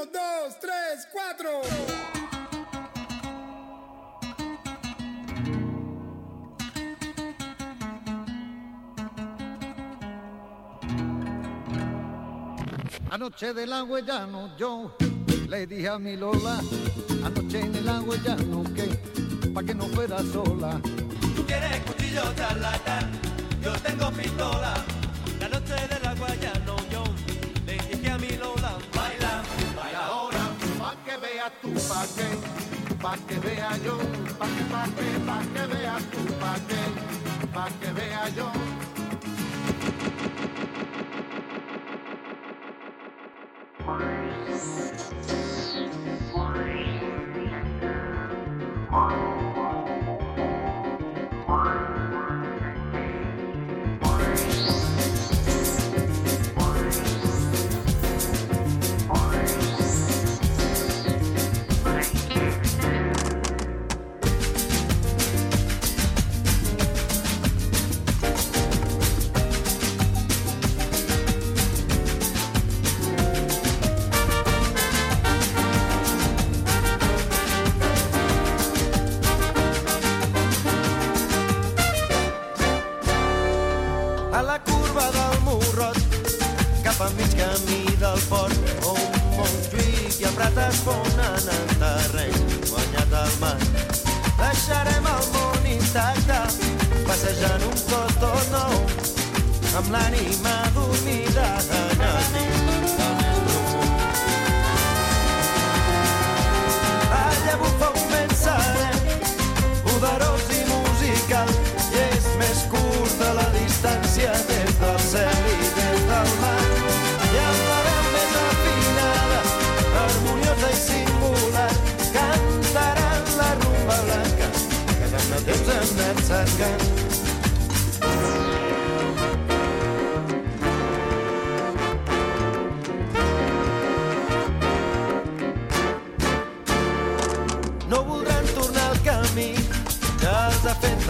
Uno, dos, tres, cuatro. Anoche del agua llano yo le dije a mi Lola, anoche en el agua llano que, pa' que no fuera sola. Tú quieres cuchillo charlatán, yo tengo pistola. Pa' que, pa' que vea yo, pa' que, pa' que, pa' que veas tú, pa' que, pa' que vea yo.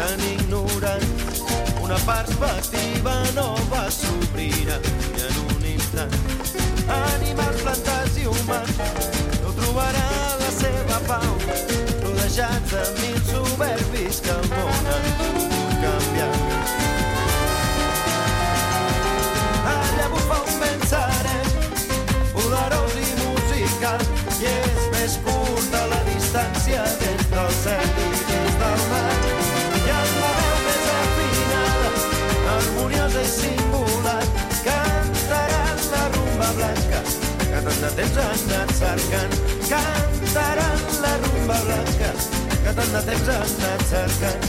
Tan ignorants. Una perspectiva nova s'obrirà i en un instant animals, plantes i humans no trobaran la seva pau rodejats de mil de temps anat cercant. Cantaran la rumba blanca que tant de temps han anat cercant.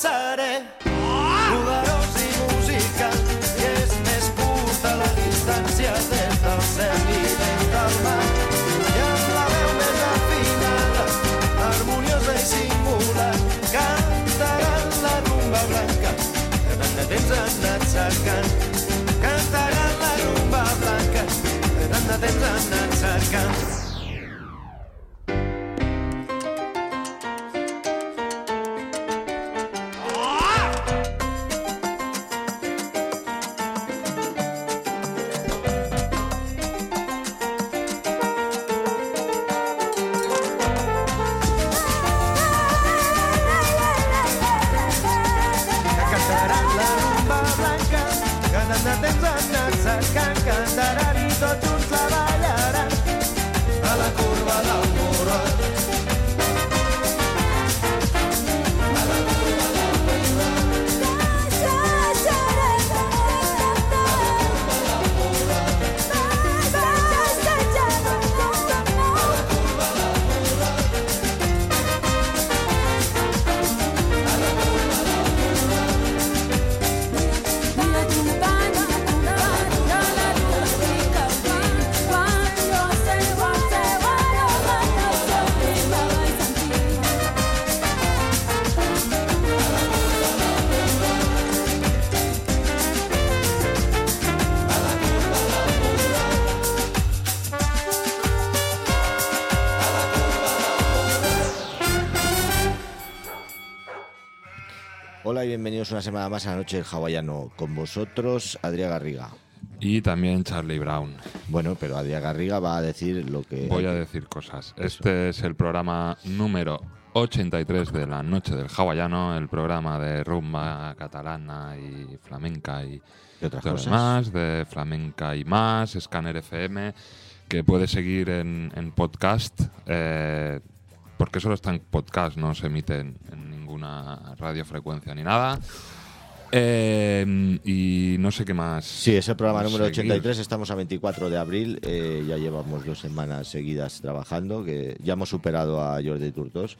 Serè, poderós i musical, i és més curta la distància des del cel i des del mar. I amb la veu més afinada, harmoniosa i singular, cantaran la rumba blanca que tant de temps han anat cercant. Cantaran la rumba blanca que tant de temps han anat cercant. Bienvenidos una semana más a la noche del hawaiano. Con vosotros, Adrián Garriga. Y también Charlie Brown. Bueno, pero Adrián Garriga va a decir lo que... Voy a decir cosas. Este es el programa número 83 de la noche del hawaiano, el programa de rumba catalana y flamenca y, ¿Y otras cosas? demás, de flamenca y más, Scanner FM, que puede seguir en, en podcast, eh, porque solo está en podcast, no se emite en, en ninguna radiofrecuencia ni nada. Eh, y no sé qué más. Sí, es el programa número seguir. 83, estamos a 24 de abril, eh, ya llevamos dos semanas seguidas trabajando, que ya hemos superado a Jordi Turtos.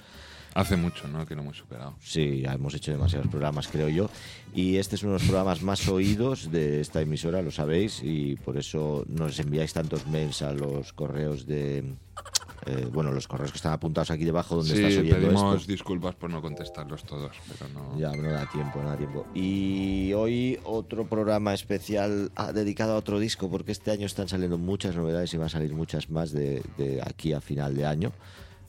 Hace mucho, ¿no? Que lo hemos superado. Sí, ya hemos hecho demasiados programas, creo yo. Y este es uno de los programas más oídos de esta emisora, lo sabéis, y por eso nos enviáis tantos mails a los correos de... eh, bueno, los correos que están apuntados aquí debajo donde Sí, estás oyendo pedimos esto. disculpas por no contestarlos todos, pero no. Ya, no da tiempo, no da tiempo. Y hoy otro programa especial ah, dedicado a otro disco, porque este año están saliendo muchas novedades y van a salir muchas más de, de aquí a final de año.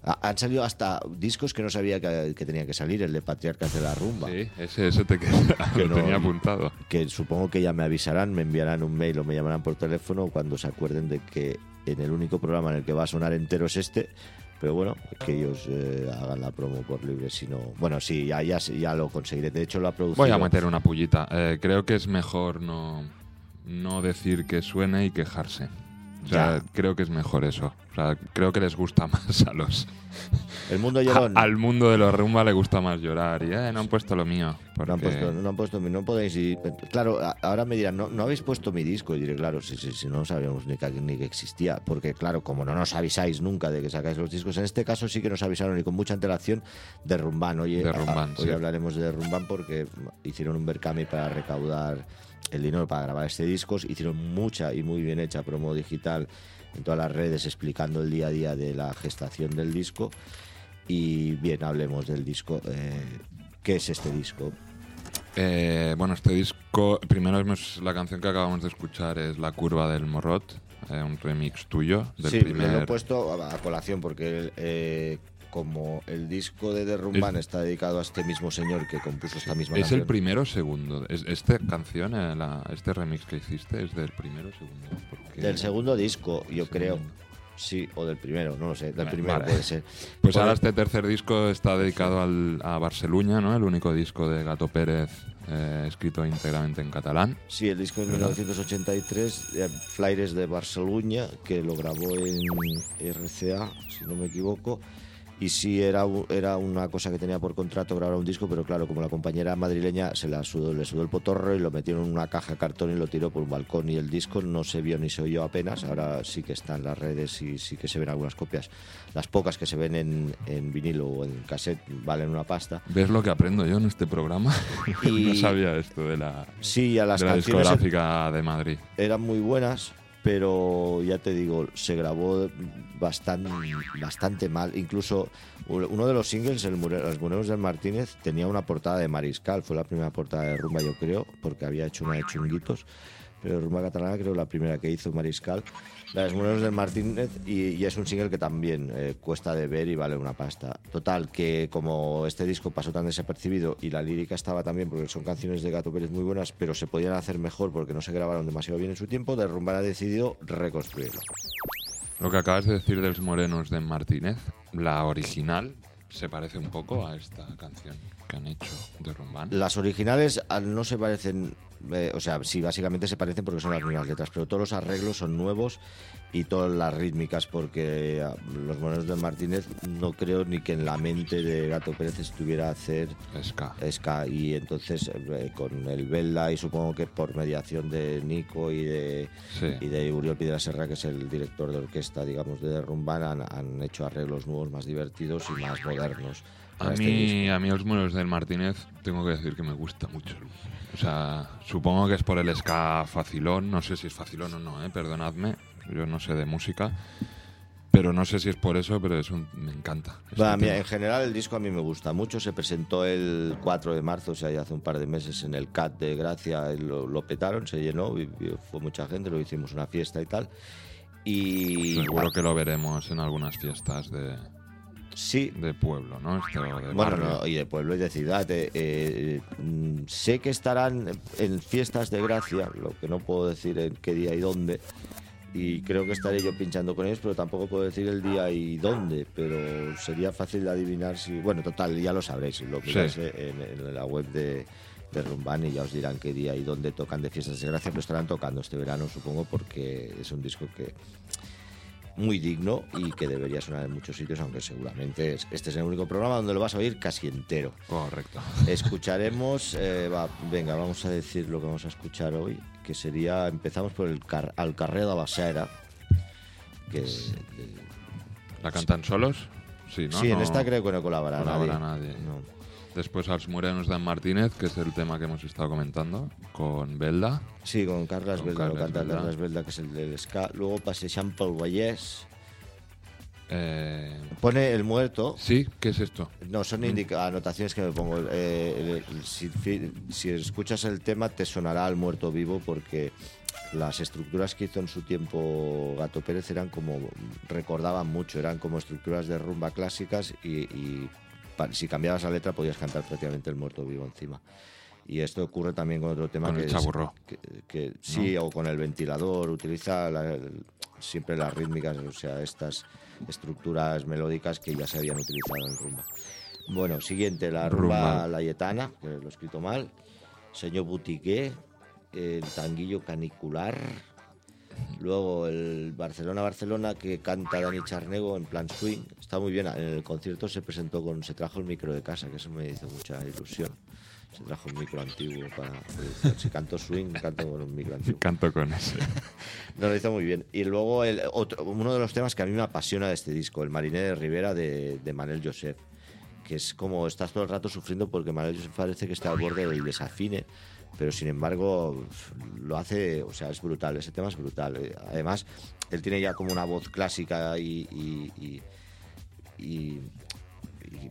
Ah, han salido hasta discos que no sabía que, que tenían que salir, el de Patriarcas de la Rumba. Sí, ese, ese te queda, Que lo no- tenía apuntado. que supongo que ya me avisarán, me enviarán un mail o me llamarán por teléfono cuando se acuerden de que en el único programa en el que va a sonar entero es este. Pero bueno, que ellos eh, hagan la promo por libre, si no... Bueno, sí, ya, ya, ya lo conseguiré. De hecho, lo ha producido... Voy a meter una pullita. Eh, creo que es mejor no, no decir que suene y quejarse. O sea, Ya. creo que es mejor eso. O sea, creo que les gusta más a los... El mundo llorón. a- al mundo de los rumba le gusta más llorar. Y, eh, no han puesto lo mío. No han, porque- puesto, no han puesto no podéis ir. Claro, a- ahora me dirán, no, no habéis puesto mi disco. Y diré, claro, si, si, si no sabíamos ni que, ni que existía. Porque, claro, como no nos avisáis nunca de que sacáis los discos, en este caso sí que nos avisaron y con mucha antelación de Rumban. Oye, De a- Rumban, hoy hablaremos de Rumban porque hicieron un Berkami para recaudar el dinero para grabar este disco. Hicieron mucha y muy bien hecha promo digital en todas las redes explicando el día a día de la gestación del disco. Y bien, hablemos del disco. Eh, ¿Qué es este disco? Eh, bueno, este disco, primero hemos- la canción que acabamos de escuchar es La curva del morrot, eh, un remix tuyo del sí, primer... me lo he puesto a, a colación porque eh, como el disco de Derrumban Es- está dedicado a este mismo señor que compuso esta misma ¿Es canción. el primero o segundo? Es- ¿Esta canción, eh, la- este remix que hiciste, es del primero o segundo? Porque- Del segundo disco, yo Segundo. creo. Sí, o del primero, no lo sé. Del primero vale. puede ser. Pues ahora este tercer disco está dedicado al- a Barceluña, ¿no? El único disco de Gato Pérez eh, escrito íntegramente en catalán. Sí, el disco de ¿Verdad? 1983, eh, de Barceluña, que lo grabó en RCA, si no me equivoco. Y sí, era, era una cosa que tenía por contrato grabar un disco, pero claro, como la compañera madrileña se la sudó, le sudó el potorro y lo metió en una caja de cartón y lo tiró por un balcón. Y el disco no se vio ni se oyó apenas. Ahora sí que está en las redes y sí que se ven algunas copias. Las pocas que se ven en, en vinilo o en cassette valen una pasta. ¿Ves lo que aprendo yo en este programa? Y- no sabía esto de la, Sí, a las de la discográfica de Madrid. eran muy buenas, pero ya te digo, se grabó bastante, bastante mal. Incluso uno de los singles, el Mure- Los Mureros del Martínez, tenía una portada de Mariscal. Fue la primera portada de Rumba, yo creo, porque había hecho una de Chunguitos. Pero Rumba Catalana creo la primera que hizo Mariscal. De Los Mureros del Martínez y, es un single que también eh, cuesta de ver y vale una pasta. Total, que como este disco pasó tan desapercibido y la lírica estaba también, porque son canciones de Gato Pérez muy buenas, pero se podían hacer mejor porque no se grabaron demasiado bien en su tiempo, Derrumbar ha decidido reconstruirlo. Lo que acabas de decir de los morenos de Martínez, la original se parece un poco a esta canción que han hecho de. Las originales ah, no se parecen, eh, o sea, sí, básicamente se parecen porque son las mismas letras, pero todos los arreglos son nuevos y todas las rítmicas, porque ah, los moneros de Martínez no creo ni que en la mente de Gato Pérez estuviera hacer Ska. ska y entonces eh, con el Bella y supongo que por mediación de Nico y de Sí. y de Uriol Piedra Serra que es el director de orquesta digamos de Rumban han, han hecho arreglos nuevos más divertidos y más modernos A este mí, a mí los muros del Martínez tengo que decir que me gusta mucho. O sea, supongo que es por el ska facilón, no sé si es facilón o no, ¿eh? perdonadme, yo no sé de música, pero no sé si es por eso, pero es un, me encanta. Bueno, en general el disco a mí me gusta mucho. Se presentó el 4 de marzo, o sea, ya hace un par de meses en el CAT de Gracia. Lo, lo petaron, se llenó, y- y fue mucha gente, lo hicimos una fiesta y tal. Y Seguro que lo veremos en algunas fiestas de, Sí, de pueblo, ¿no? Esto de Bueno, no, y de pueblo y de ciudad. eh, eh, mm, sé que estarán en fiestas de gracia, lo que no puedo decir en qué día y dónde. Y creo que estaré yo pinchando con ellos, pero tampoco puedo decir el día y dónde. Pero sería fácil de adivinar si. Bueno, total, ya lo sabréis. Lo miráis Sí. en, en la web de, de Rumban y ya os dirán qué día y dónde tocan de fiestas de gracia. Pero estarán tocando este verano, supongo, porque es un disco que muy digno y que debería sonar en muchos sitios, aunque seguramente es- este es el único programa donde lo vas a oír casi entero. Correcto. Escucharemos, eh, va, venga, vamos a decir lo que vamos a escuchar hoy, que sería, empezamos por el car Al carrer de la Basera, que ¿La cantan solos? Sí, ¿no? sí, en No esta creo que no colabora, colabora nadie. nadie. No. Después Als Morenos de Martínez, que es el tema que hemos estado comentando, con Belda. Sí, con Carlas Con Belda, lo Carles canta Belda. Carlas Belda, que es el del ska. Luego Passejant pel Vallès. Eh, Pone el muerto, sí, ¿qué es esto? No, son indica- anotaciones que me pongo. Eh, el- si, escuchas el tema te sonará al muerto vivo porque las estructuras que hizo en su tiempo Gato Pérez eran como, recordaban mucho, eran como estructuras de rumba clásicas y, si cambiabas la letra podías cantar prácticamente el muerto vivo encima. Y esto ocurre también con otro tema Con que el es- chaburró. que, que- sí, o con el ventilador, utiliza la- el- siempre las rítmicas, o sea, estas estructuras melódicas que ya se habían utilizado en rumba. Bueno, siguiente, la rumba, Rumba. layetana, que lo he escrito mal, señor Butiqué, el tanguillo canicular, luego el Barcelona-Barcelona que canta Dani Charnego en plan swing, está muy bien, en el concierto se presentó con, se trajo el micro de casa, que eso me hizo mucha ilusión. Se trajo un micro antiguo para. Si canto swing, canto con un micro antiguo. Canto con ese. No, lo hizo muy bien. Y luego el otro, uno de los temas que a mí me apasiona de este disco, el Mariné de Rivera de, de Manel Joseph, que es como estás todo el rato sufriendo porque Manel Joseph parece que está al borde del desafine, pero sin embargo lo hace, o sea, es brutal, ese tema es brutal. Eh, Además, él tiene ya como una voz clásica y... y- y- y- y,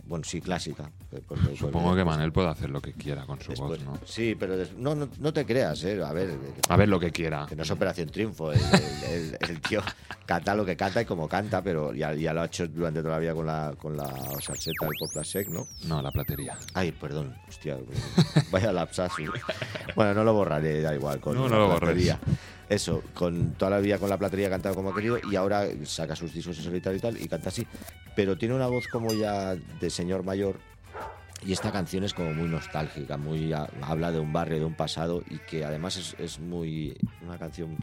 bueno, sí, clásica. eh, porque- Supongo porque- que Manel puede hacer lo que quiera con su después- voz, ¿no? Sí, pero des- no, no, no te creas, ¿eh? A ver, A ver lo que quiera. que no es Operación Triunfo. El, el- el- el tío canta lo que canta y como canta, pero ya, ya lo ha hecho durante toda la vida con la, con la salseta del Poplasec, ¿no? No, la platería. Ay, perdón, hostia, vaya lapsazo. Bueno, no lo borraré, da igual, con No, no la lo borres. Eso, con toda la vida con la platería cantado como ha querido y ahora saca sus discos en solitario y tal y canta así. Pero tiene una voz como ya de señor mayor y esta canción es como muy nostálgica, muy ha- habla de un barrio, de un pasado y que además es, es muy una canción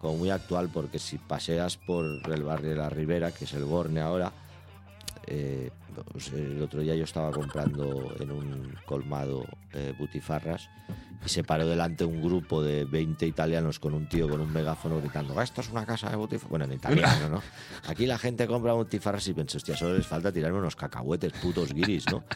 como muy actual porque si paseas por el barrio de la Ribera, que es el Borne ahora, eh, el otro día yo estaba comprando en un colmado eh, butifarras y se paró delante un grupo de 20 italianos con un tío con un megáfono gritando "Ah, esto es una casa de butifarras bueno en italiano no aquí la gente compra butifarras y piensa hostia solo les falta tirarme unos cacahuetes putos guiris no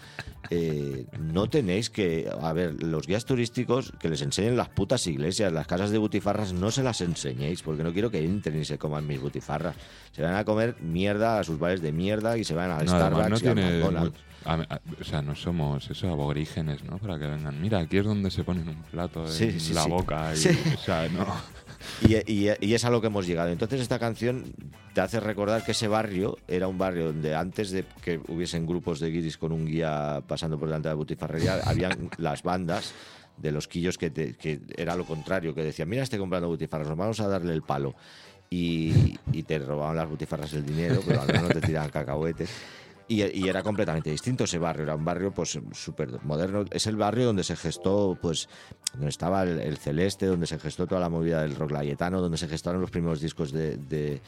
Eh, no tenéis que a ver los guías turísticos que les enseñen las putas iglesias las casas de butifarras no se las enseñéis porque no quiero que entren y se coman mis butifarras. Se van a comer mierda a sus bares de mierda y se van al No, no Starbucks al tiene. A- a- o sea, no somos eso, aborígenes, ¿no? Para que vengan. Mira, aquí es donde se ponen un plato en Sí, sí, la sí. boca. Y. O sea, no. Y, y- y es a lo que hemos llegado. Entonces esta canción te hace recordar que ese barrio era un barrio donde antes de que hubiesen grupos de guiris con un guía pasando por delante de la butifarrería, habían las bandas de los quillos que, te- que era lo contrario, que decían, mira, estoy comprando butifarras, vamos a darle el palo. Y, y te robaban las butifarras el dinero, pero al menos te tiraban cacahuetes. Y, era completamente distinto ese barrio, era un barrio pues súper moderno. Es el barrio donde se gestó, pues, donde estaba el, el Celeste, donde se gestó toda la movida del rock layetano, donde se gestaron los primeros discos de,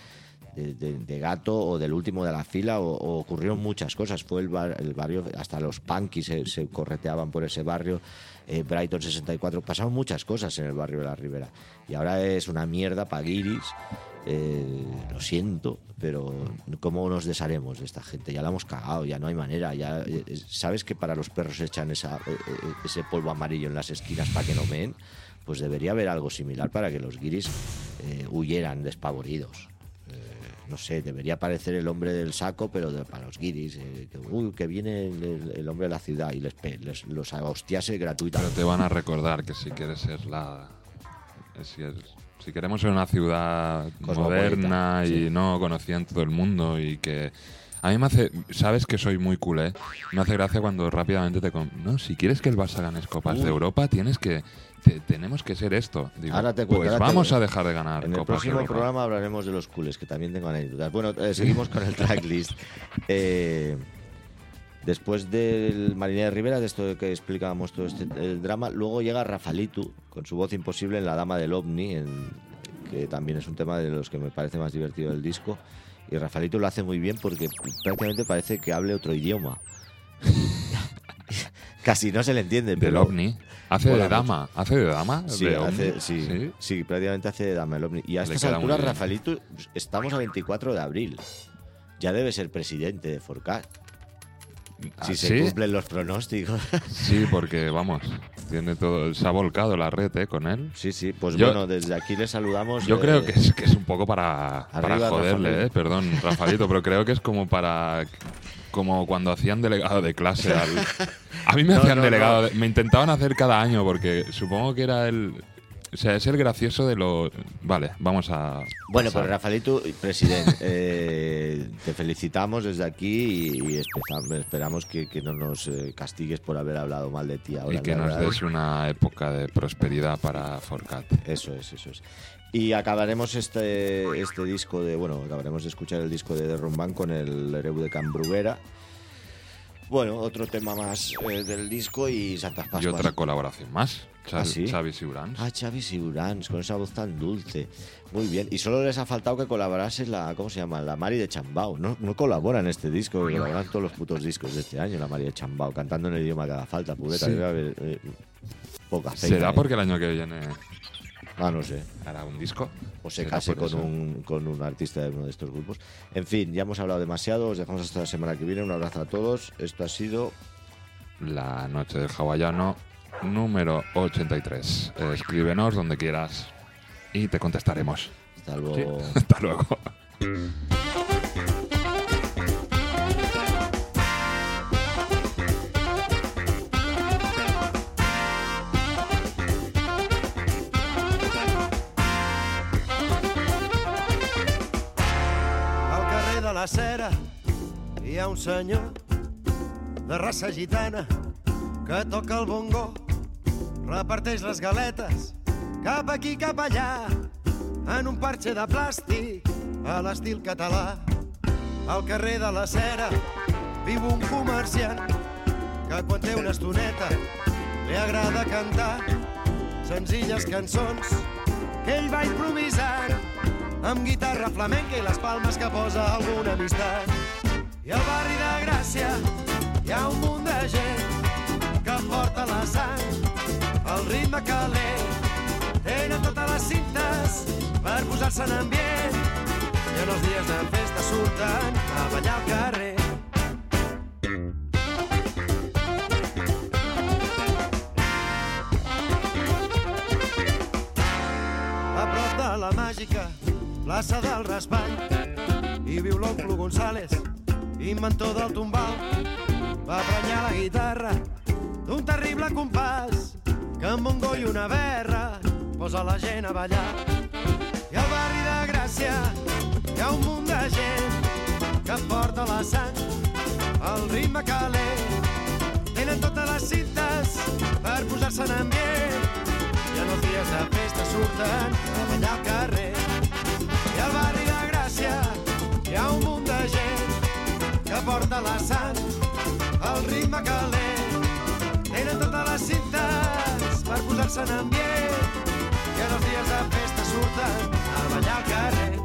de- Gato o del último de la fila, o, ocurrieron muchas cosas. Fue el, bar- el barrio, hasta los punkies se, correteaban por ese barrio, eh, Brighton 64, pasaron muchas cosas en el barrio de la Ribera. Y ahora es una mierda para guiris. Eh, lo siento, pero ¿cómo nos desharemos de esta gente? Ya la hemos cagado, ya no hay manera. Ya, eh, eh, ¿Sabes que para los perros echan esa, ese polvo amarillo en las esquinas para que no meen? Pues debería haber algo similar para que los guiris huyeran despavoridos. Eh, no sé, debería aparecer el hombre del saco, pero de- para los guiris. eh, que, uy, que viene el, hombre de la ciudad y les, les- los hostiase Pero gratuitamente. te van a recordar que si quieres ser la. Si, es- si queremos ser una ciudad moderna y sí. no conocida en todo el mundo y que A mí me hace, sabes que soy muy culé, me hace gracia cuando rápidamente te... con- No, si quieres que el Barça gane Copas de Europa, tienes que... te- tenemos que ser esto. Digo, Ahora te cuento, pues ahora te- vamos a dejar de ganar En el próximo Europa. programa hablaremos de los culés, que también tengo anécdotas. Bueno, eh, seguimos con el tracklist. Eh, después del Marinera de Rivera, de esto que explicábamos todo este el drama, luego llega Rafalitu con su voz imposible en La Dama del OVNI, en- que también es un tema de los que me parece más divertido del disco. Y Rafalitu lo hace muy bien porque prácticamente parece que hable otro idioma. Casi no se le entiende, Del pero OVNI. Hace de dama. ¿Hace de dama? Sí, ¿De hace- OVNI? sí, sí, prácticamente hace de Dama el Ovni. Y a Le estas alturas. Rafaelito, estamos a 24 de abril. Ya debe ser presidente de Forcat. Ah, Si se ¿sí? cumplen los pronósticos. Sí, porque vamos, tiene todo, se ha volcado la red ¿eh? con él. sí, sí. Pues Yo- bueno, desde aquí le saludamos. Yo eh, creo que es, que es un poco para, para joderle, Rafael. ¿eh? perdón, Rafaelito, pero creo que es como para. Como cuando hacían delegado de clase al. A mí me No, hacían no, delegado. no. de- me intentaban hacer cada año porque supongo que era el. O sea, es el gracioso de lo. Vale, vamos a. Bueno, pasar. pues Rafaelito, presidente, eh, te felicitamos desde aquí y, esperamos que, que no nos eh, castigues por haber hablado mal de ti ahora. Y que nos des una época de prosperidad para Forcat. Eso es, eso es. Y acabaremos este, este disco de, bueno, acabaremos de escuchar el disco de Derrumban con el Hereu de Cambruguera. Bueno, otro tema más eh, del disco y Santas Y Pascuas. otra colaboración más. ¿Ah, sí? Xavi Siurans. Ah, Xavi Siurans, con esa voz tan dulce. Muy bien. Y solo les ha faltado que colaborase la, ¿cómo se llama? La Mari de Chambao. No, no colabora en este disco, colaboran todos los putos discos de este año, la Mari de Chambao, cantando en el idioma que haga falta. Pugueta, Sí. eh, poca feina, ¿Será eh. porque el año que viene Ah, no sé. hará un disco? o se ¿Será case con un, con un artista de uno de estos grupos. En fin, ya hemos hablado demasiado, os dejamos hasta la semana que viene. Un abrazo a todos. Esto ha sido La noche del hawaiano número 83. Eh, Escríbenos donde quieras y te contestaremos. hasta luego. Hasta luego. Cera hi ha un senyor de raça gitana que toca el bongo, reparteix les galetes cap aquí, cap allà, en un parxe de plàstic a l'estil català. Al carrer de la Cera viu un comerciant que quan té una estoneta li agrada cantar senzilles cançons que ell va improvisant amb guitarra flamenca i les palmes que posa alguna amistat. I al barri de Gràcia hi ha un munt de gent que porta la sang, el ritme calent. Tenen totes les cintes per posar-se en ambient i en els dies de festa surten a ballar al carrer. a la màgica plaça del Raspall. Hi viu l'oncle González, inventor del tombal. Va prenyar la guitarra d'un terrible compàs que amb un goi i una berra posa la gent a ballar. I al barri de Gràcia hi ha un munt de gent que porta la sang, el ritme calent. Tenen totes les cintes per posar-se en ambient en els dies de festa surten a ballar al carrer. Al barri de Gràcia hi ha un munt de gent que porta la sang, el ritme calent. Tenen totes les cintes per posar-se en ambient i en els dies de festa surten a ballar al carrer.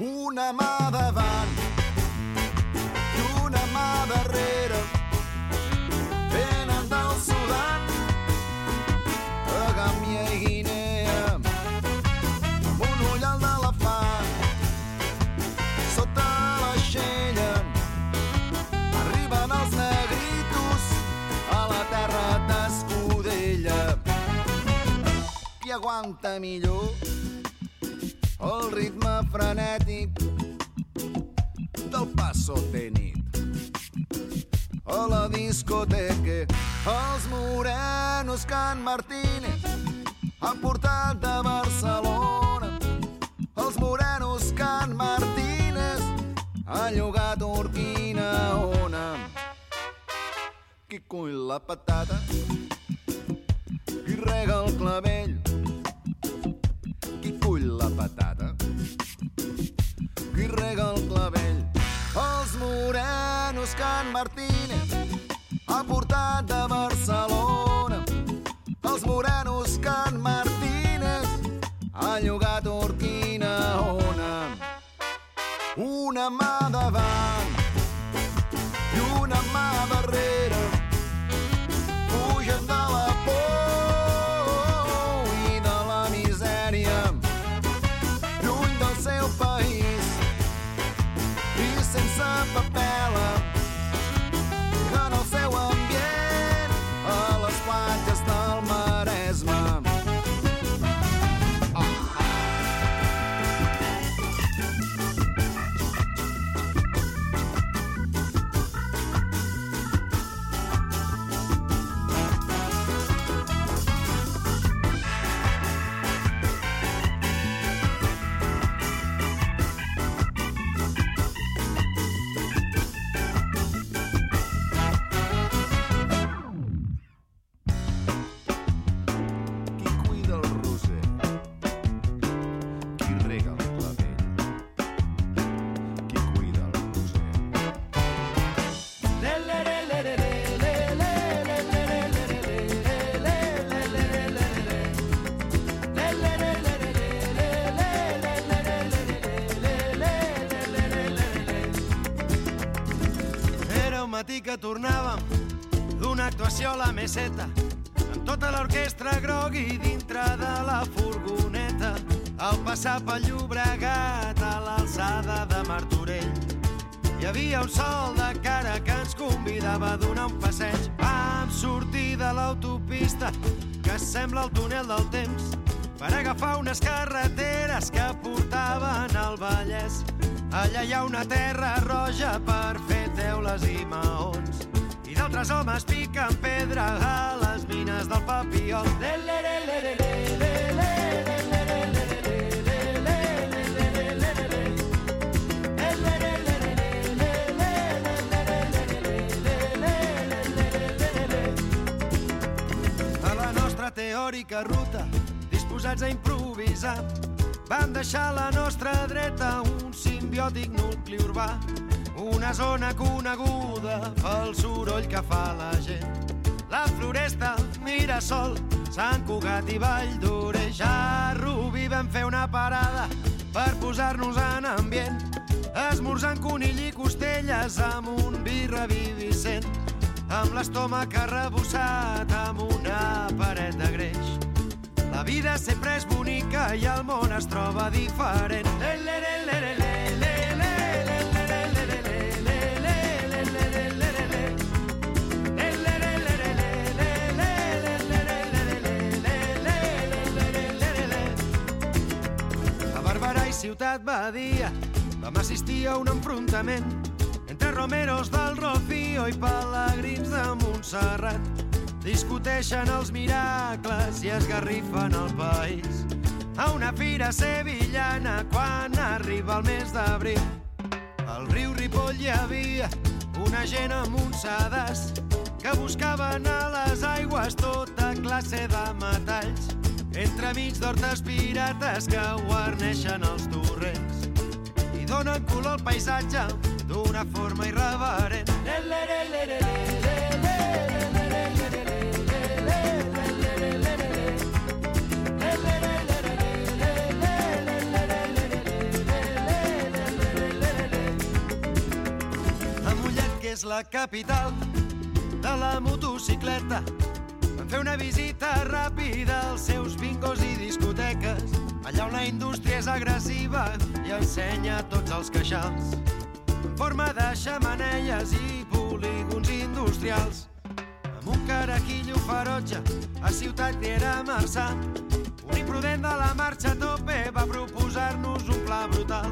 Una mà davant i una mà darrere. Venen del Sudan a Gàmbia i Guinea. Amb un ullal d'elefant sota l'aixella arriben els negritos a la terra d'Escudella. Qui aguanta millor el ritme frenètic del passo tenit. A la discoteca els morenos Can Martínez han portat de Barcelona. Els morenos Can Martínez han llogat Urquina ona qui cull la patata qui rega el clavell. Qui cull la patata qui rega el clavell. Els morenos Can Martínez ha portat de Barcelona. Els morenos Can Martínez ha llogat Urquina ona. Una mà davant que tornàvem d'una actuació a la meseta amb tota l'orquestra grogui dintre de la furgoneta al passar pel Llobregat a l'alçada de Martorell hi havia un sol de cara que ens convidava a donar un passeig vam sortir de l'autopista que sembla el túnel del temps per agafar unes carreteres que portaven al Vallès. Allà hi ha una terra roja per fer teules i maons altres homes piquen pedra a les mines del papiol. A la nostra teòrica ruta, disposats a improvisar. Vam deixar a la nostra dreta un simbiòtic nucli urbà una zona coneguda pel soroll que fa la gent. La Floresta, Mirasol, Sant Cugat i Vall d'Oreix. A Rubí vam fer una parada per posar-nos en ambient, esmorzant conill i costelles amb un vi revivicent, amb l'estómac arrebossat amb una paret de greix. La vida sempre és bonica i el món es troba diferent. Le, le, le, le, le, le, Ciutat Badia vam assistir a un enfrontament entre romeros del Rocío i pelegrins de Montserrat. Discuteixen els miracles i esgarrifen el país. A una fira sevillana quan arriba el mes d'abril. Al riu Ripoll hi havia una gent amb un sedàs que buscaven a les aigües tota classe de metalls entremig d'hortes pirates que guarneixen els torrents i donen color al paisatge d'una forma irreverent. Que és la capital de la motocicleta, fer una visita ràpida als seus bingos i discoteques, allà on la indústria és agressiva i ensenya tots els queixals, en forma de xamanelles i polígons industrials. Amb un carajillo ferotge, a ciutat hi era Marçà, un imprudent de la marxa a tope va proposar-nos un pla brutal,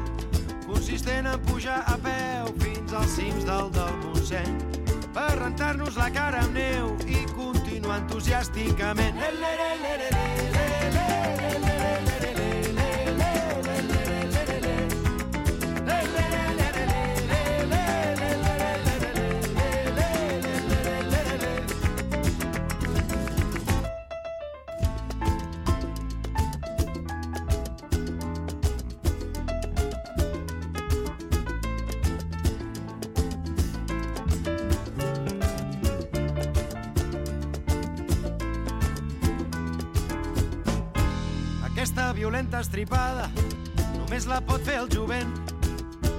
consistent en pujar a peu fins als cims del del Montseny, per rentar-nos la cara amb neu i continuar entusiàsticament. Le, le, le, le, le, le, le, le, le, estripada només la pot fer el jovent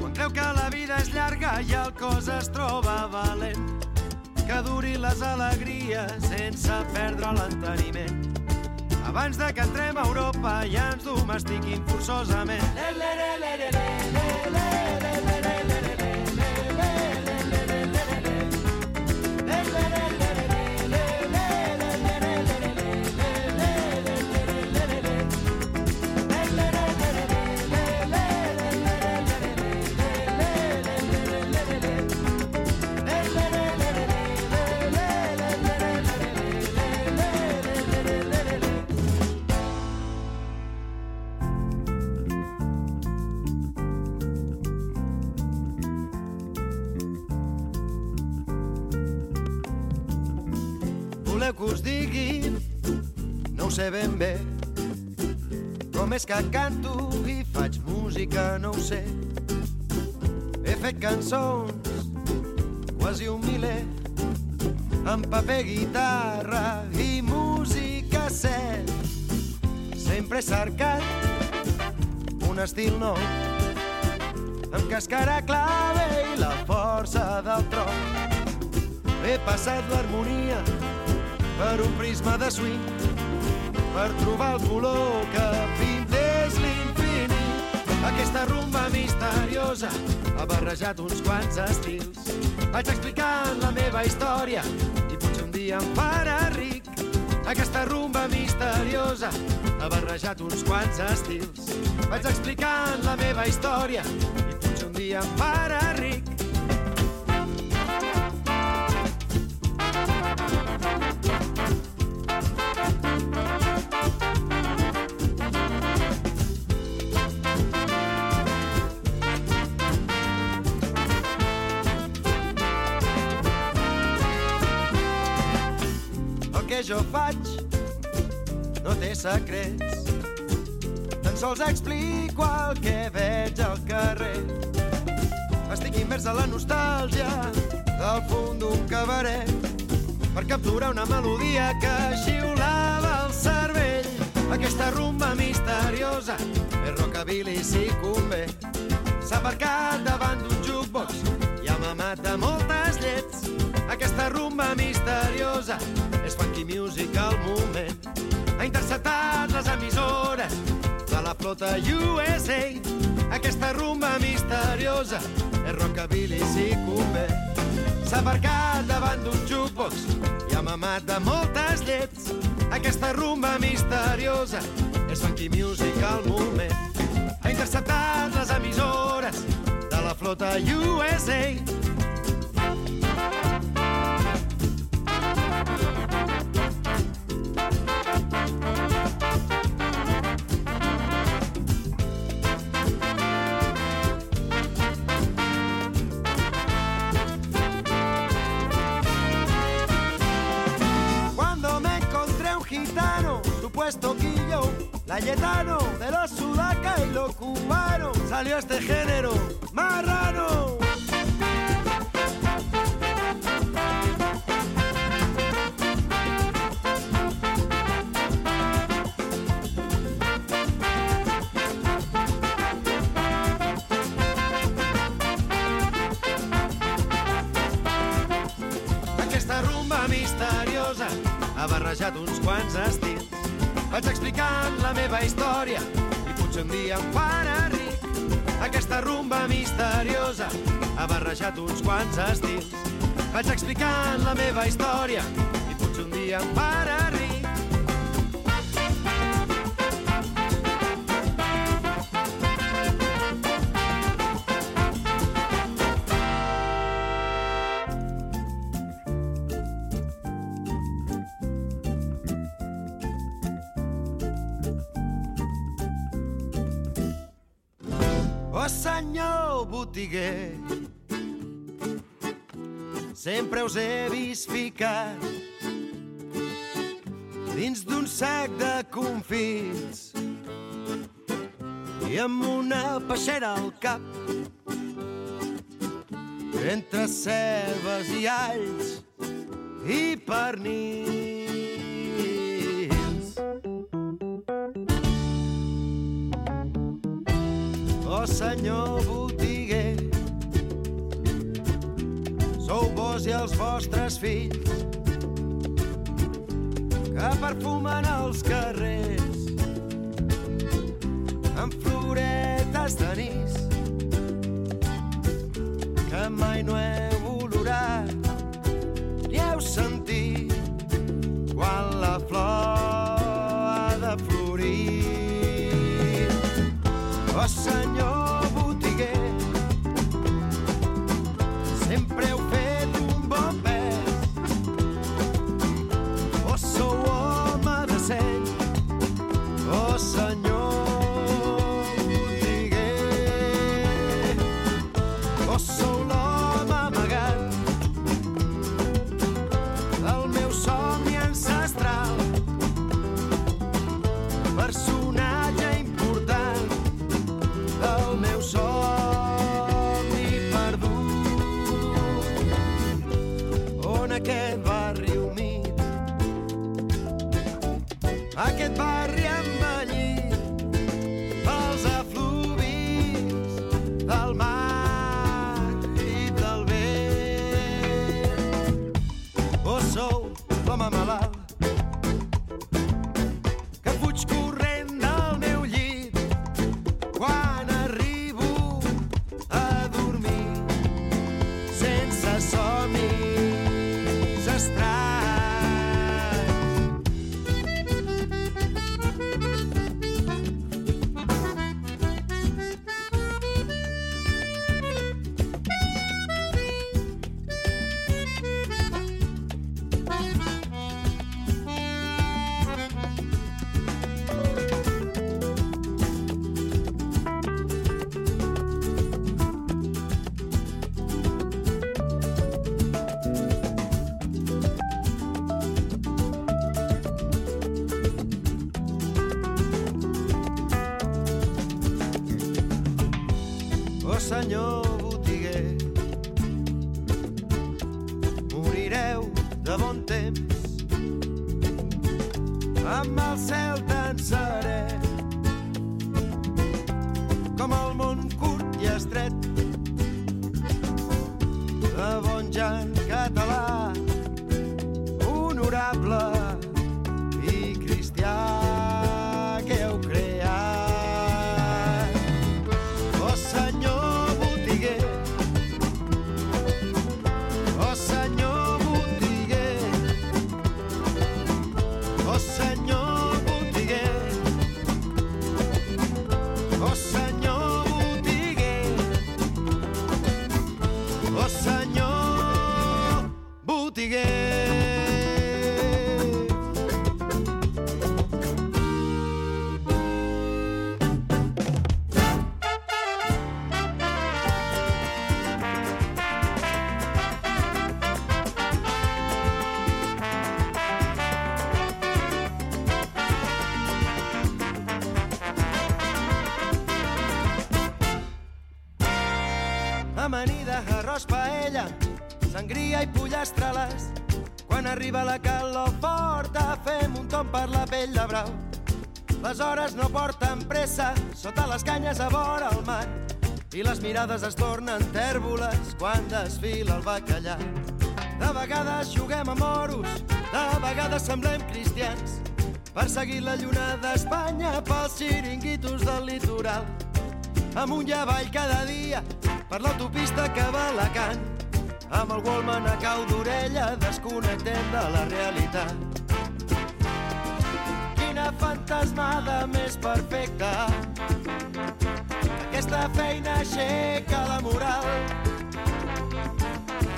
quan creu que la vida és llarga i el cos es troba valent que duri les alegries sense perdre l'enteniment abans de que entrem a Europa i ens domestiquin forçosament. Le, ben bé. Com és que canto i faig música, no ho sé. He fet cançons, quasi un miler, amb paper, guitarra i música set. Sempre he cercat un estil nou, amb cascara clave i la força del tron. He passat l'harmonia per un prisma de swing per trobar el color que pintés l'infinit. Aquesta rumba misteriosa ha barrejat uns quants estils. Vaig explicant la meva història i potser un dia em farà ric. Aquesta rumba misteriosa ha barrejat uns quants estils. Vaig explicant la meva història i potser un dia em farà ric. Jo faig no té secrets. Tan sols explico el que veig al carrer. Estic immers a la nostàlgia del fons d'un cabaret per capturar una melodia que xiulava el cervell. Aquesta rumba misteriosa és rockabilly si convé. S'ha aparcat davant d'un jukebox i ha mamat de moltes llets. Aquesta rumba misteriosa és funky music al moment. Ha interceptat les emissores de la flota USA. Aquesta rumba misteriosa és rockabilly si convé. S'ha aparcat davant d'un jukebox i ha mamat de moltes llets. Aquesta rumba misteriosa és funky music al moment. Ha interceptat les emissores de la flota USA. Gitano, supuesto quillo, layetano, de los sudaca y los cubanos, salió este género marrano. Aquesta rumba misteriosa ha barrejat uns quants estils. Vaig explicant la meva història i potser un dia em farà ric. Aquesta rumba misteriosa ha barrejat uns quants estils. Vaig explicant la meva història i potser un dia em farà ric. Sempre us he vist ficat dins d'un sac de confits i amb una peixera al cap entre cebes i alls i pernils. Oh senyor botiguer, i els vostres fills que perfumen els carrers amb floretes d'anís que mai no heu Amanida, arròs, paella, sangria i pollastres. Quan arriba la calor forta, fem un tom per la pell de brau. Les hores no porten pressa, sota les canyes a vora el mar. I les mirades es tornen tèrboles quan desfila el bacallà. De vegades juguem a moros, de vegades semblem cristians. Perseguint la lluna d'Espanya pels xiringuitos del litoral amunt i avall cada dia per l'autopista que va a Alacant. Amb el Wallman a cau d'orella desconnectem de la realitat. Quina fantasmada més perfecta. Aquesta feina aixeca la moral.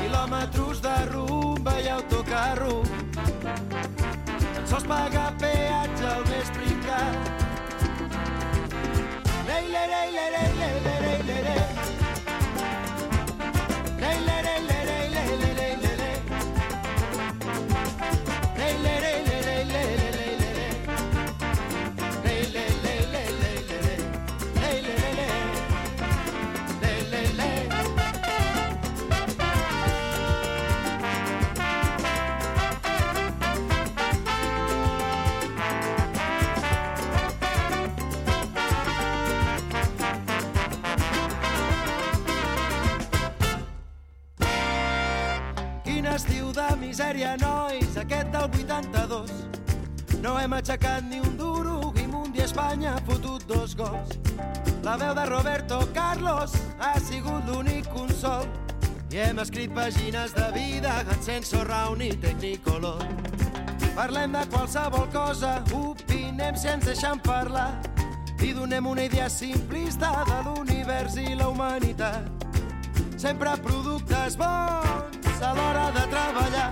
Quilòmetres de rumba i autocarro. Tan sols pagar peatge al més pringat. Lei, lei, lei, lei, lei, misèria, nois, aquest del 82. No hem aixecat ni un duro i Mundi Espanya ha fotut dos gols. La veu de Roberto Carlos ha sigut l'únic consol i hem escrit pàgines de vida en senso round i technicolor. Parlem de qualsevol cosa, opinem si ens deixem parlar i donem una idea simplista de l'univers i la humanitat. Sempre productes bons a l'hora de treballar,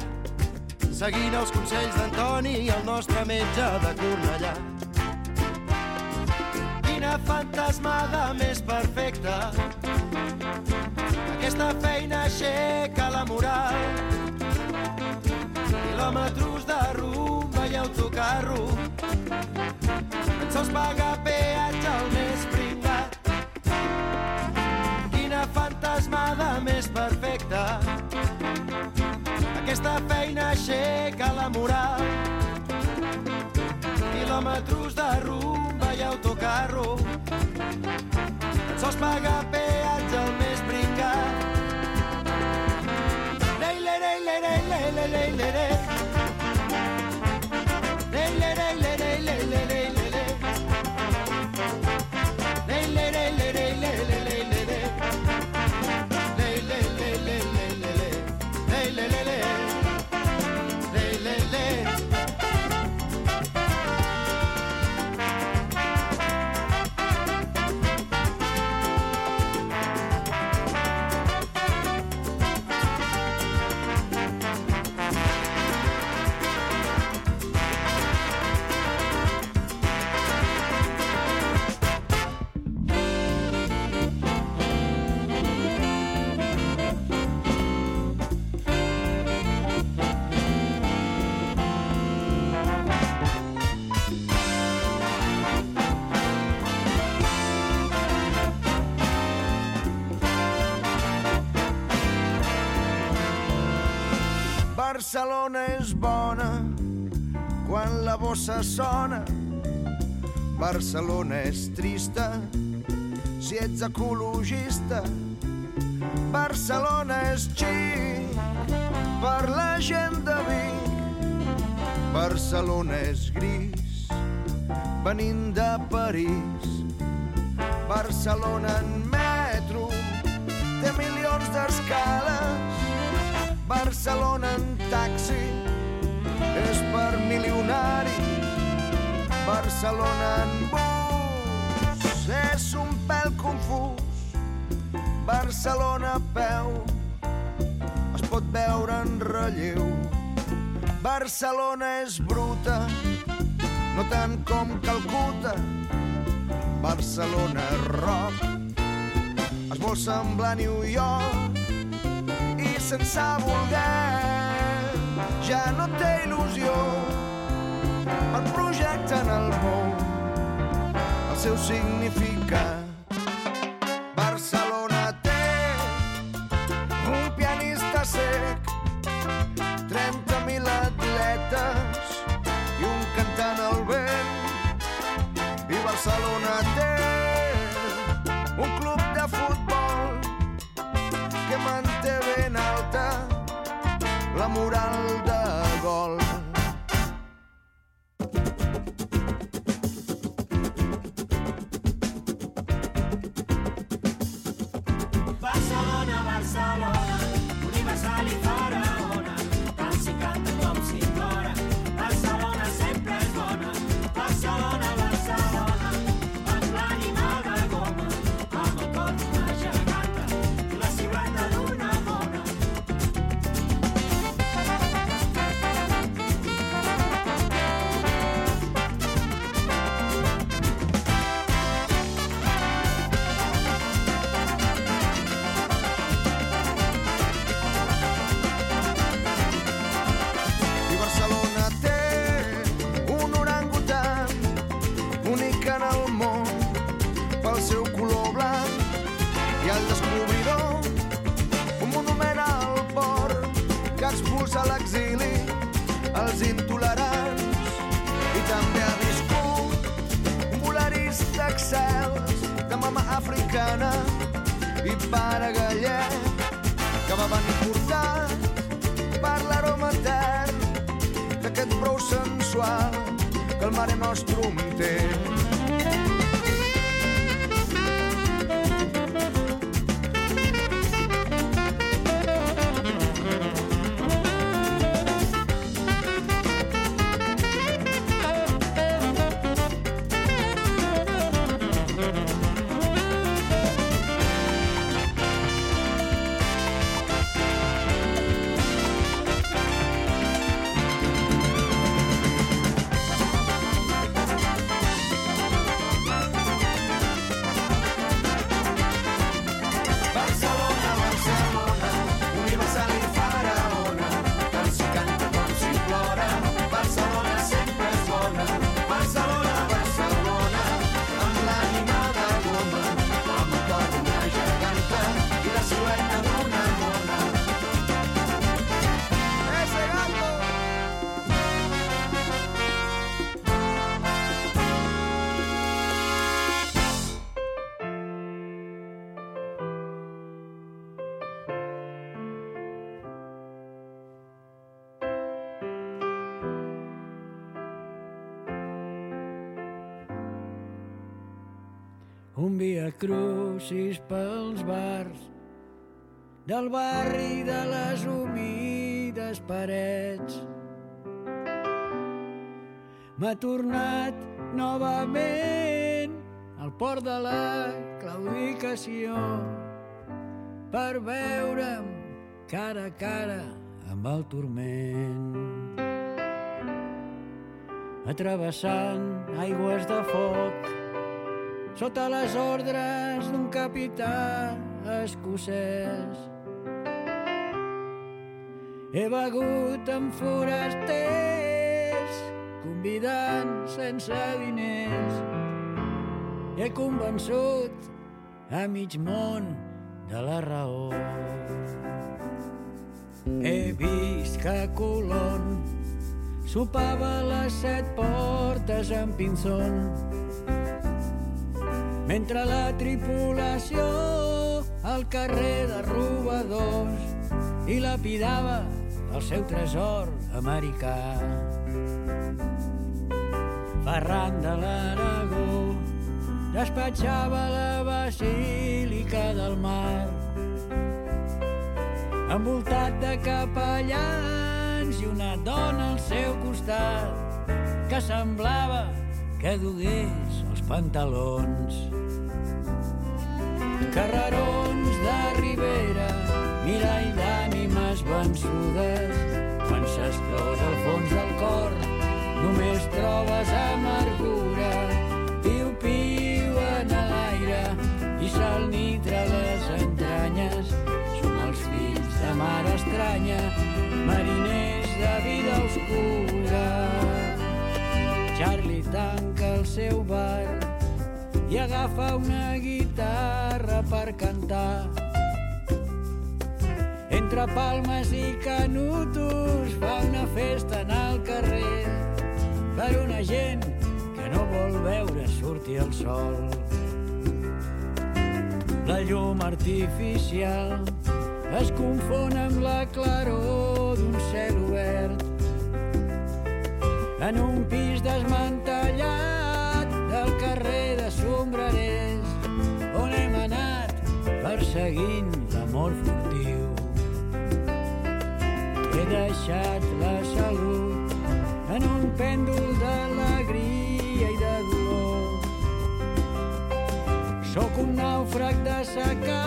seguint els consells d'Antoni el nostre metge de Cornellà. Quina fantasmada més perfecta, aquesta feina aixeca la moral. Quilòmetres de rumba i autocarro, en sols pagar peatge al més pringat. Quina fantasmada més perfecta, aquesta feina aixeca la moral. Quilòmetres de rumba i autocarro, sols pagar peatge al més brincat. Lei, lei, lei, lei, lei. Lei, lei, lei, lei, lei, lei, lei, lei, lei, lei. Lei, Barcelona és bona quan la bossa sona. Barcelona és trista si ets ecologista. Barcelona és xic per la gent de Vic. Barcelona és gris venint de París. Barcelona en metro té milions d'escales. Barcelona en taxi és per milionaris. Barcelona en bus és un pèl confús. Barcelona a peu es pot veure en relleu. Barcelona és bruta, no tant com Calcuta. Barcelona és rock, es vol semblar New York sense voler ja no té il·lusió el projecte en el món, el seu significat. La moral via crucis pels bars del barri de les humides parets. M'ha tornat novament al port de la claudicació per veure'm cara a cara amb el turment. Atrevessant aigües de foc sota les ordres d'un capità escocès. He begut amb forasters, convidant sense diners. He convençut a mig món de la raó. He vist que Colón sopava les set portes en Pinzón mentre la tripulació al carrer de robadors i lapidava el seu tresor americà. Ferran de l'Aragó despatxava la basílica del mar envoltat de capellans i una dona al seu costat que semblava que dugués pantalons. Carrerons de Ribera, mirall d'ànimes vençudes, quan s'explosa al fons del cor, només trobes amargura. Piu-piu en l'aire i sal nitre les entranyes, som els fills de mare estranya, mariners de vida oscura. El seu bar i agafa una guitarra per cantar. Entre palmes i canutos fa una festa en el carrer per una gent que no vol veure sortir el sol. La llum artificial es confon amb la claror d'un cel obert en un pis desmantellat carrer de Sombrerers on hem anat perseguint l'amor furtiu. He deixat la salut en un pèndol d'alegria i de dolor. Sóc un nàufrag de secà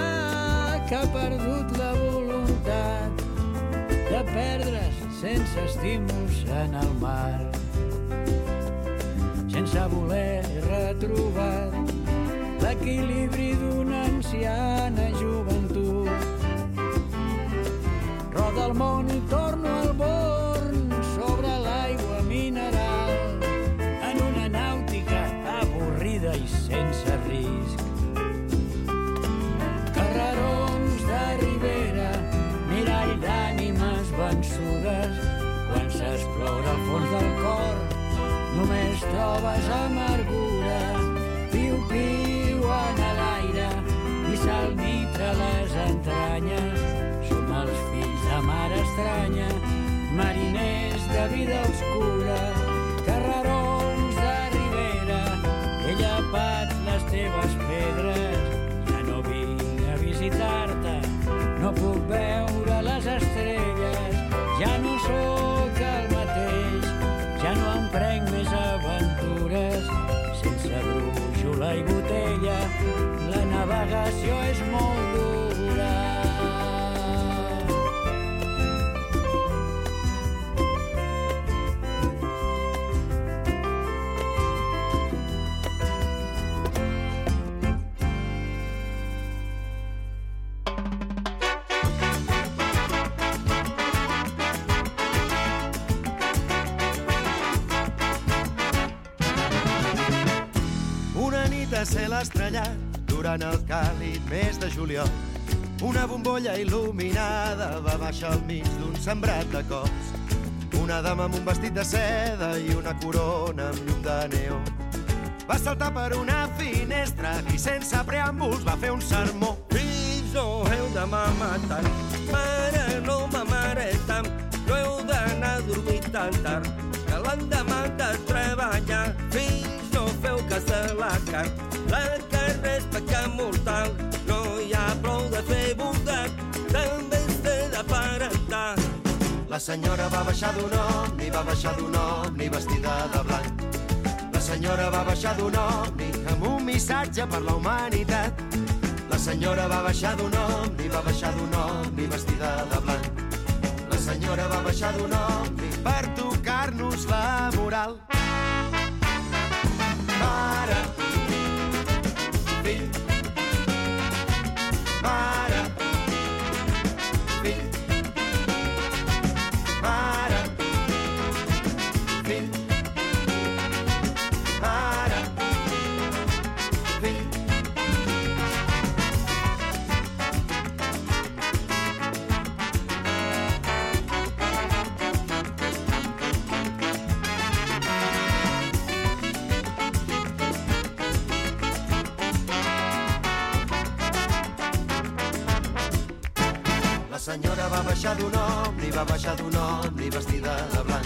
que ha perdut la voluntat de perdre's sense estímuls en el mar sense voler retrobar l'equilibri d'una anciana joventut. Roda el món i torno al born sobre l'aigua mineral en una nàutica avorrida i sense risc. Carrerons de Ribera, mirall d'ànimes vençudes, quan s'explora el fons del cor només trobes amargura, piu-piu en l'aire i sal nitre a les entranyes. Som els fills de mare estranya, mariners de vida oscura, carrerons de ribera, he llepat les teves pedres, ja no vinc a visitar-te, no puc veure navegació és molt dura. Una nit a cel estrellat durant el càlid mes de juliol. Una bombolla il·luminada va baixar al mig d'un sembrat de cops. Una dama amb un vestit de seda i una corona amb llum de neó. Va saltar per una finestra i sense preàmbuls va fer un sermó. Fills, no heu demà matar. Mare, no m'amare tant. No heu d'anar a dormir tan tard. Que l'endemà de treballar. Fills, no feu cas de la carn. La és pecat mortal. No hi ha prou de fer bondat. També té de. La senyora va baixar d'un omni, va baixar d'un omni vestida de blanc. La senyora va baixar d'un omni amb un missatge per la humanitat. La senyora va baixar d'un omni, va baixar d'un omni vestida de blanc. La senyora va baixar d'un omni per tocar-nos la moral. Mare, va baixar d'un omni vestida de blanc.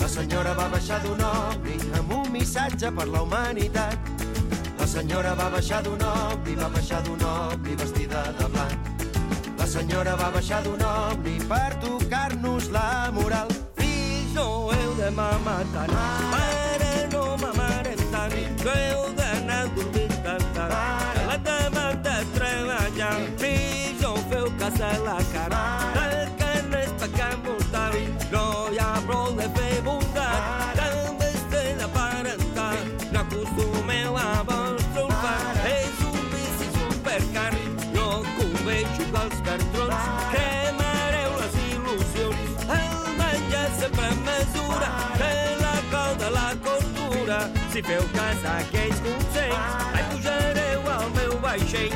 La senyora va baixar d'un omni amb un missatge per la humanitat. La senyora va baixar d'un omni, va baixar d'un omni vestida de blanc. La senyora va baixar d'un omni per tocar-nos la moral. Fills, no heu de tant. Mare, Si feu cas a aquells consells, ai pujareu al meu vaixell.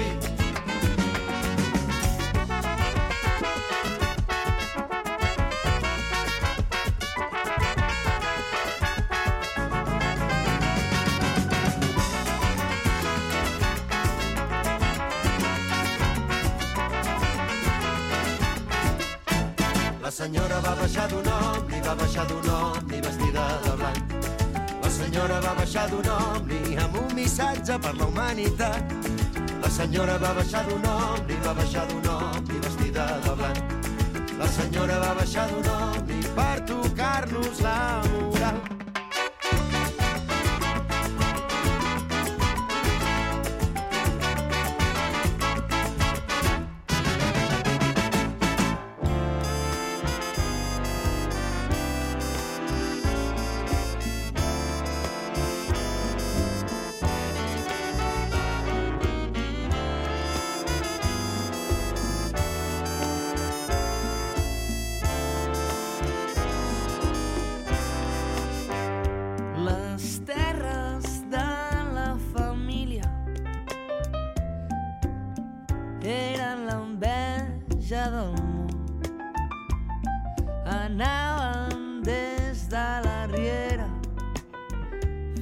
La senyora va baixar d'un omni, va baixar d'un omni vestida de blanc. Senyora va baixar d'un omni amb un missatge per la humanitat. La senyora va baixar d'un omni, va baixar d'un omni vestida de blanc. La senyora va baixar d'un omni per tocar-nos la. Eren l'enveja del món. Anaven des de la Riera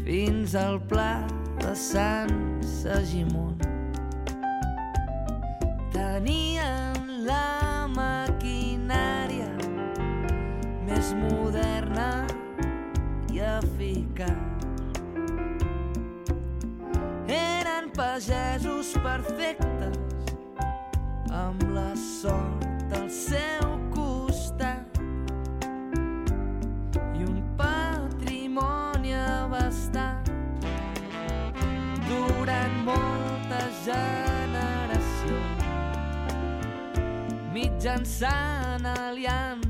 fins al pla de Sant Segimon. Tenien la maquinària més moderna i eficaç. Eren pagesos perfectes amb la sort al seu costat. I un patrimoni abastant durant moltes generacions mitjançant aliances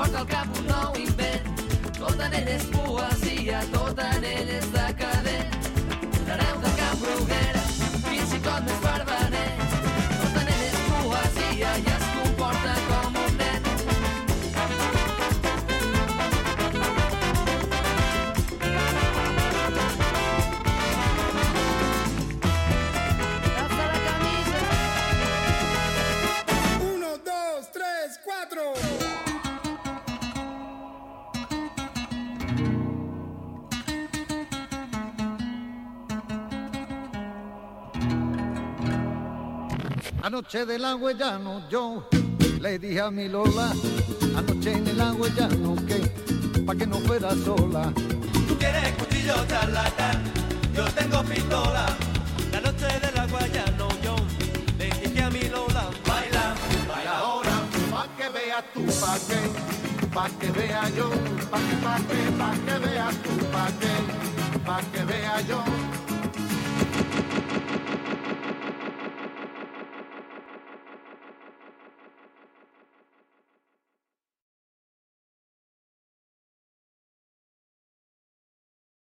porta al cap un nou invent. Tot en ell és poesia, tot en ell és Anoche del agua llano yo le dije a mi Lola, anoche en el agua llano que pa' que no fuera sola. Tú quieres cuchillo charlatán, yo tengo pistola. La noche de la guayano yo le dije a mi Lola, baila, baila ahora. Pa' que veas tú, pa' que, pa' que vea yo, pa' que, pa' que, pa' que veas tú, pa' que, pa' que vea yo.